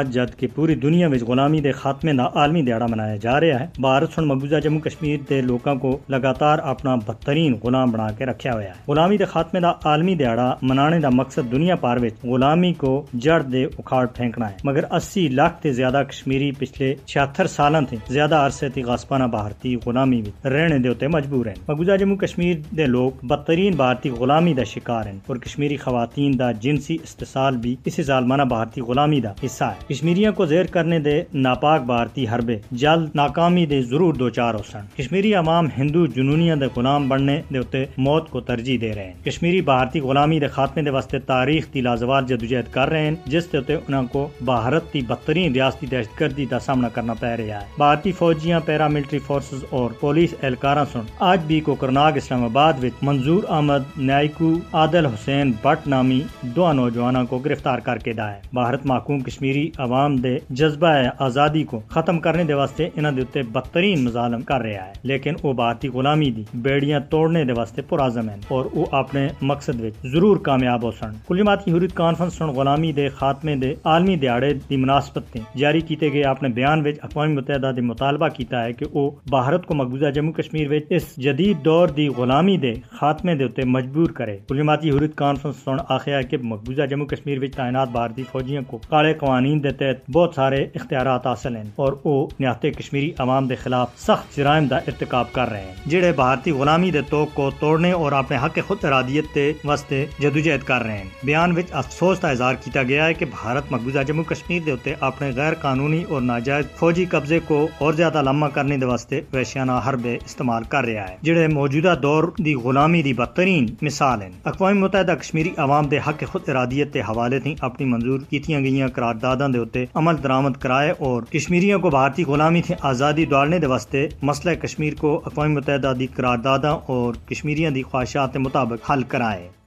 ਅੱਜ ਜਦ ਕਿ ਪੂਰੀ ਦੁਨੀਆ ਵਿੱਚ ਗੁਲਾਮੀ ਦੇ ਖਾਤਮੇ ਦਾ ਆਲਮੀ ਦਿਹਾੜਾ ਮਨਾਇਆ ਜਾ ਰਿਹਾ ਹੈ ਭਾਰਤ ਹੁਣ ਮਕਬੂਜ਼ਾ ਜੰਮੂ ਕਸ਼ਮੀਰ ਦੇ ਲੋਕਾਂ ਕੋ ਲਗਾਤਾਰ ਆਪਣਾ ਬਦਤਰੀਨ ਗੁਲਾਮ ਬਣਾ ਕੇ ਰੱਖਿਆ ਹੋਇਆ ਹੈ ਗੁਲਾਮੀ ਦੇ ਖਾਤਮੇ ਦਾ ਆਲਮੀ ਦਿਹਾੜਾ ਮਨਾਉਣ ਦਾ ਮਕਸਦ ਦੁਨੀਆ ਭਰ ਵਿੱਚ ਗੁਲਾਮੀ ਕੋ ਜੜ ਦੇ ਉਖਾੜ ਫੈਂਕਣਾ ਹੈ ਮਗਰ 80 ਲੱਖ ਤੇ ਜ਼ਿਆਦਾ ਕਸ਼ਮੀਰੀ ਪਿਛਲੇ 76 ਸਾਲਾਂ ਤੋਂ ਜ਼ਿਆਦਾ ਅਰਸੇ ਤੇ ਗਾਸਪਾਨਾ ਭਾਰਤੀ ਗੁਲਾਮੀ ਵਿੱਚ ਰਹਿਣ ਦੇ ਉੱਤੇ ਮਜਬੂਰ ਹਨ ਮਕਬੂਜ਼ਾ ਜੰਮੂ ਕਸ਼ਮੀਰ ਦੇ ਲੋਕ ਬਦਤਰੀਨ ਭਾਰਤੀ ਗੁਲਾਮੀ ਦਾ ਸ਼ਿਕਾਰ ਹਨ ਔਰ ਕਸ਼ਮੀਰੀ ਖਵਾਤੀਨ ਦਾ ਜਿੰਸੀ ਇਸਤਸਾਲ ਵੀ ਇਸੇ ਜ਼ਾਲਮਾਨਾ ਭਾਰਤੀ ਗੁਲਾਮੀ ਦਾ ਹਿੱਸਾ ਹੈ کشمیریاں کو زیر کرنے دے ناپاک بھارتی حربے جلد ناکامی دے ضرور دو چار ہو سن کشمیری عوام ہندو جنونیاں دے غلام بننے دے اتے موت کو ترجیح دے رہے ہیں۔ کشمیری بھارتی غلامی دے خاتمے دے واسطے تاریخ دی لازوال جدوجہد کر رہے ہیں، جس دے اتے انہاں کو بھارت دی بدترین ریاستی دہشت گردی دا سامنا کرنا پہ رہا ہے۔ بھارتی فوجیاں پیرا ملٹری فورسز اور پولیس اہلکاراں سن۔ آج بھی کو کرناگ اسلام آباد وچ منظور احمد نیائکو عادل حسین بٹ نامی دو نوجوانوں کو گرفتار کر کے دا ہے۔ بھارت محکوم کشمیری عوام دے جذبہ آزادی کو ختم کرنے دے واسطے انہاں دے اوتے بدترین مظالم کر رہا ہے۔ لیکن او بھارتی غلامی دی بیڑیاں توڑنے دے واسطے پرعزم ہیں اور او اپنے مقصد وچ ضرور کامیاب ہو سن کل جماعتی حریت کانفرنس سن غلامی دے خاتمے دے عالمی دیہاڑے دی مناسبت تے جاری کیتے گئے اپنے بیان وچ اقوام متحدہ دے مطالبہ کیتا ہے کہ او بھارت کو مقبوضہ جموں کشمیر وچ اس جدید دور دی غلامی دے خاتمے دے اوتے مجبور کرے۔ کل جماعتی حریت کانفرنس سن آخیا ہے کہ مقبوضہ جموں کشمیر وچ تعینات بھارتی فوجیوں کو کالے قوانین دے تحت بہت سارے اختیارات حاصل ہیں اور وہ نیات کشمیری عوام دے خلاف سخت جرائم دا ارتکاب کر رہے ہیں۔ جڑے بھارتی غلامی دے توق کو توڑنے اور اپنے حق خود ارادیت دے واسطے جدوجہد کر رہے ہیں۔ بیان وچ افسوس کا اظہار کیتا گیا ہے کہ بھارت مقبوضہ جموں کشمیر دے اتے اپنے غیر قانونی اور ناجائز فوجی قبضے کو اور زیادہ لمبا کرنے دے واسطے وحشیانہ حربے استعمال کر رہا ہے۔ جڑے موجودہ دور دی غلامی دی بدترین مثال ہیں۔ اقوام متحدہ کشمیری عوام دے حق خود ارادیت دے حوالے تھی اپنی منظور کیتیاں گئیاں قرارداداں دے اتے عمل درامد کرائے اور کشمیریوں کو بھارتی غلامی تھی آزادی دوڑنے دے واسطے مسئلہ کشمیر کو اقوام متحدہ دی قرارداداں اور کشمیریوں دی خواہشات مطابق حل کرائے۔